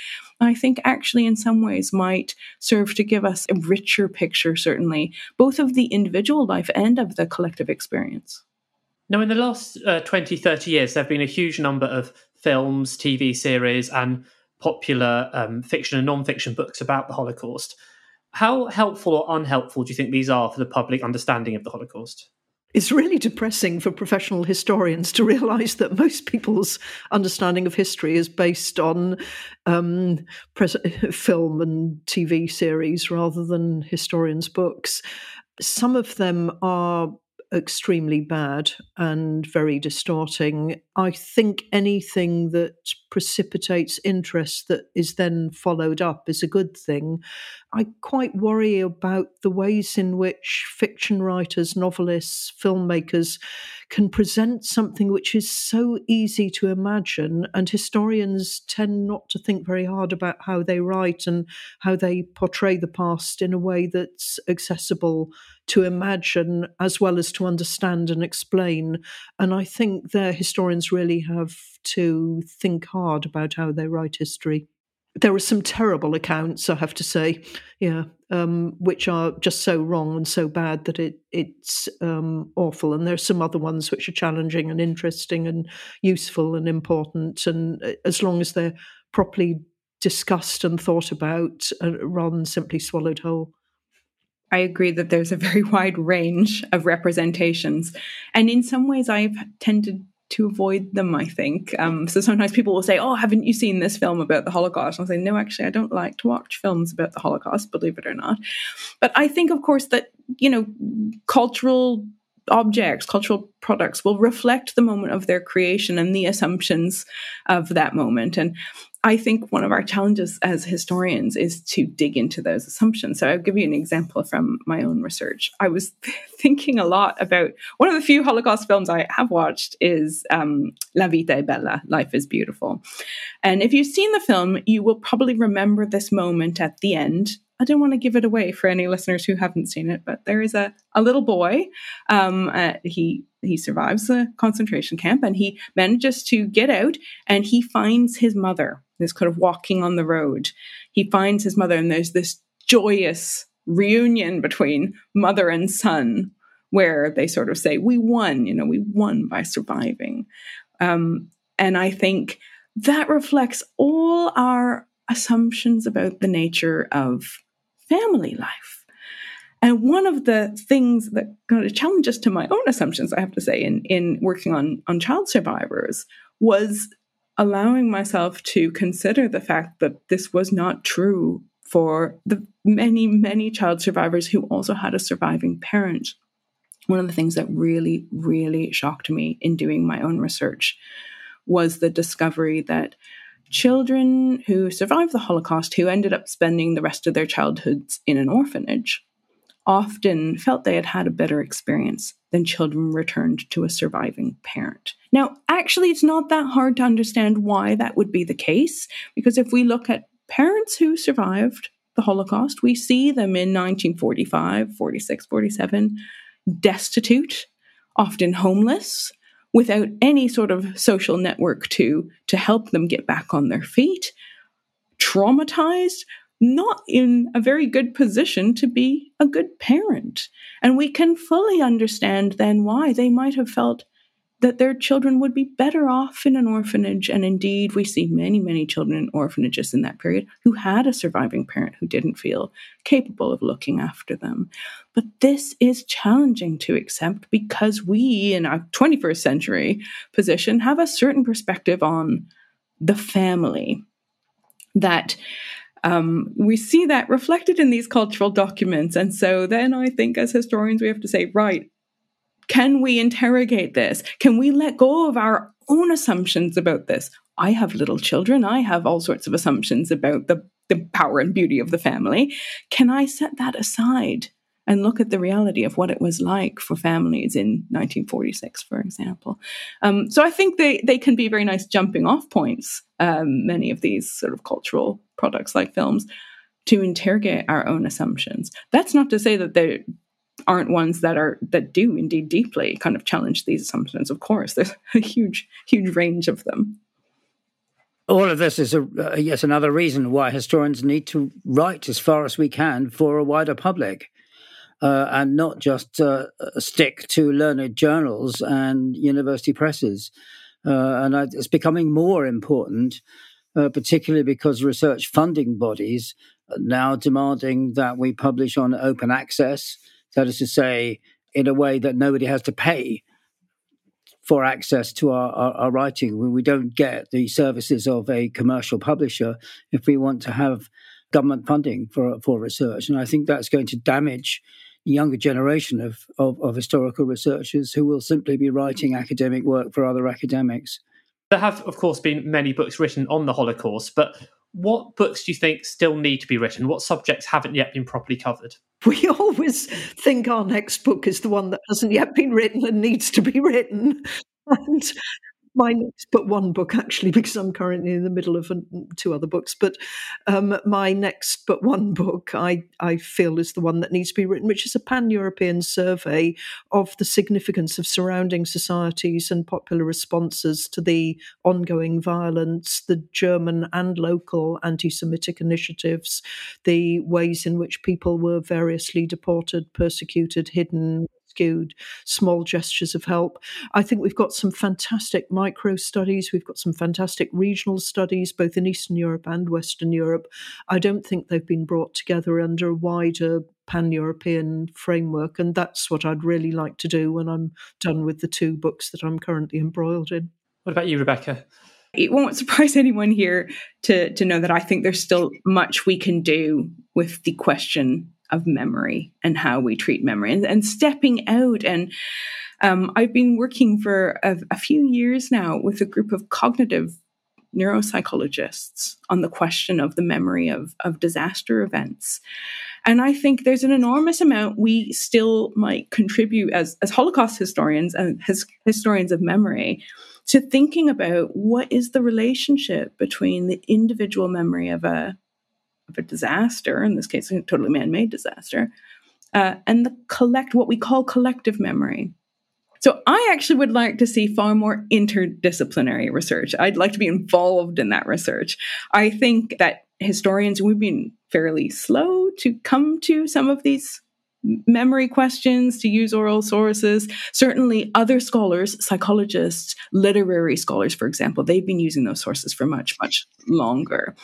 I think actually in some ways might serve to give us a richer picture, certainly, both of the individual life and of the collective experience. Now, in the last uh, 20, 30 years, there have been a huge number of films, TV series, and popular um, fiction and non fiction books about the Holocaust. How helpful or unhelpful do you think these are for the public understanding of the Holocaust? It's really depressing for professional historians to realize that most people's understanding of history is based on um, pres- film and TV series rather than historians' books. Some of them are extremely bad and very distorting. I think anything that precipitates interest that is then followed up is a good thing. I quite worry about the ways in which fiction writers, novelists, filmmakers can present something which is so easy to imagine, and historians tend not to think very hard about how they write and how they portray the past in a way that's accessible to imagine as well as to understand and explain. And I think their historians really have to think hard about how they write history. There are some terrible accounts, I have to say, yeah, um, which are just so wrong and so bad that it it's um, awful. And there are some other ones which are challenging and interesting and useful and important. And uh, as long as they're properly discussed and thought about, uh, rather than simply swallowed whole. I agree that there's a very wide range of representations. And in some ways, I've tended to avoid them, I think. Um, so sometimes people will say, Oh, haven't you seen this film about the Holocaust? And I'll say, No, actually, I don't like to watch films about the Holocaust, believe it or not. But I think, of course, that, you know, cultural objects, cultural products will reflect the moment of their creation and the assumptions of that moment. And I think one of our challenges as historians is to dig into those assumptions. So I'll give you an example from my own research. I was thinking a lot about one of the few Holocaust films I have watched is um, La Vita è Bella, Life is Beautiful. And if you've seen the film, you will probably remember this moment at the end I don't want to give it away for any listeners who haven't seen it, but there is a, a little boy. Um, uh, he he survives the concentration camp and he manages to get out and he finds his mother. This kind of walking on the road. He finds his mother, and there's this joyous reunion between mother and son where they sort of say, We won, you know, we won by surviving. Um, and I think that reflects all our assumptions about the nature of family life. And one of the things that kind of challenges to my own assumptions, I have to say, in, in working on, on child survivors was allowing myself to consider the fact that this was not true for the many, many child survivors who also had a surviving parent. One of the things that really, really shocked me in doing my own research was the discovery that children who survived the Holocaust, who ended up spending the rest of their childhoods in an orphanage, often felt they had had a better experience than children returned to a surviving parent. Now, actually, it's not that hard to understand why that would be the case, because if we look at parents who survived the Holocaust, we see them in 1945, 46, 47, destitute, often homeless, without any sort of social network to to help them get back on their feet traumatized not in a very good position to be a good parent. And we can fully understand then why they might have felt that their children would be better off in an orphanage. And indeed, we see many, many children in orphanages in that period who had a surviving parent who didn't feel capable of looking after them. But this is challenging to accept because we, in our 21st century position, have a certain perspective on the family that um, we see that reflected in these cultural documents. And so then I think as historians, we have to say, right, can we interrogate this? Can we let go of our own assumptions about this? I have little children. I have all sorts of assumptions about the, the power and beauty of the family. Can I set that aside and look at the reality of what it was like for families in 1946, for example? Um, so I think they, they can be very nice jumping off points, um, many of these sort of cultural products like films to interrogate our own assumptions. That's not to say that they're aren't ones that are that do indeed deeply kind of challenge these assumptions. Of course, there's a huge, huge range of them. All of this is a, uh, yes another reason why historians need to write as far as we can for a wider public. Uh, and not just uh, stick to learned journals and university presses. Uh, and it's becoming more important, uh, particularly because research funding bodies are now demanding that we publish on open access that is to say, in a way that nobody has to pay for access to our, our, our writing. We don't get the services of a commercial publisher if we want to have government funding for, for research. And I think that's going to damage the younger generation of, of, of historical researchers who will simply be writing academic work for other academics. There have, of course, been many books written on the Holocaust, but what books do you think still need to be written? What subjects haven't yet been properly covered? We always think our next book is the one that hasn't yet been written and needs to be written. And my next but one book actually because i'm currently in the middle of two other books but um, my next but one book I, I feel is the one that needs to be written which is a pan-european survey of the significance of surrounding societies and popular responses to the ongoing violence the german and local anti-semitic initiatives the ways in which people were variously deported persecuted hidden skewed small gestures of help. I think we've got some fantastic micro studies. We've got some fantastic regional studies, both in Eastern Europe and Western Europe. I don't think they've been brought together under a wider pan European framework. And that's what I'd really like to do when I'm done with the two books that I'm currently embroiled in. What about you, Rebecca? It won't surprise anyone here to, to know that I think there's still much we can do with the question of memory and how we treat memory and, and stepping out. And um, I've been working for a, a few years now with a group of cognitive neuropsychologists on the question of the memory of, of disaster events. And I think there's an enormous amount we still might contribute as, as Holocaust historians and his, historians of memory to thinking about what is the relationship between the individual memory of a of a disaster, in this case, a totally man-made disaster, uh, and the collect what we call collective memory. So I actually would like to see far more interdisciplinary research. I'd like to be involved in that research. I think that historians we've been fairly slow to come to some of these memory questions, to use oral sources. Certainly, other scholars, psychologists, literary scholars, for example, they've been using those sources for much, much longer.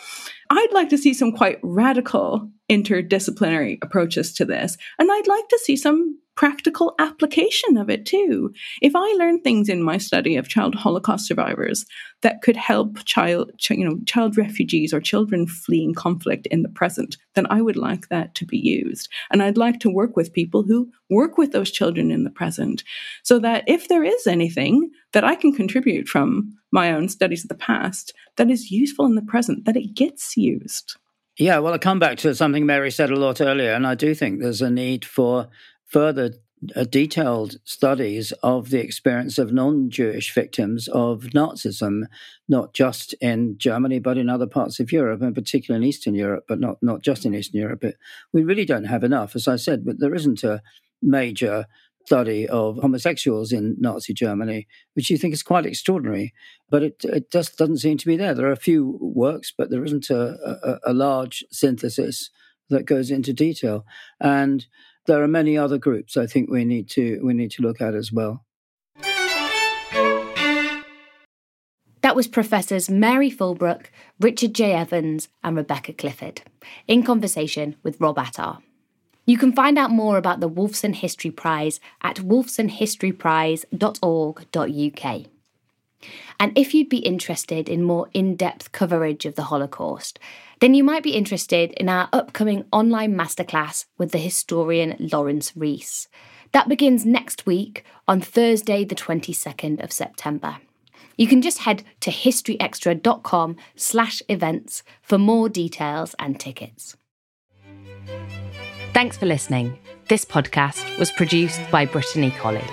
I'd like to see some quite radical interdisciplinary approaches to this. And I'd like to see some practical application of it too. If I learn things in my study of child Holocaust survivors that could help child, you know, child refugees or children fleeing conflict in the present, then I would like that to be used. And I'd like to work with people who work with those children in the present so that if there is anything that I can contribute from my own studies of the past that is useful in the present, that it gets used. Yeah, well, I come back to something Mary said a lot earlier, and I do think there's a need for further uh, detailed studies of the experience of non Jewish victims of Nazism, not just in Germany, but in other parts of Europe, and particularly in Eastern Europe, but not, not just in Eastern Europe. It, we really don't have enough, as I said, but there isn't a major study of homosexuals in Nazi Germany, which you think is quite extraordinary. But it, it just doesn't seem to be there. There are a few works, but there isn't a, a, a large synthesis that goes into detail. And there are many other groups I think we need to we need to look at as well. That was Professors Mary Fulbrook, Richard J. Evans, and Rebecca Clifford in conversation with Rob Attar. You can find out more about the Wolfson History Prize at wolfsonhistoryprize.org.uk. And if you'd be interested in more in depth coverage of the Holocaust, then you might be interested in our upcoming online masterclass with the historian Laurence Rees. That begins next week on Thursday, the 22nd of September. You can just head to historyextra.com slash events for more details and tickets. Thanks for listening. This podcast was produced by Brittany Colley.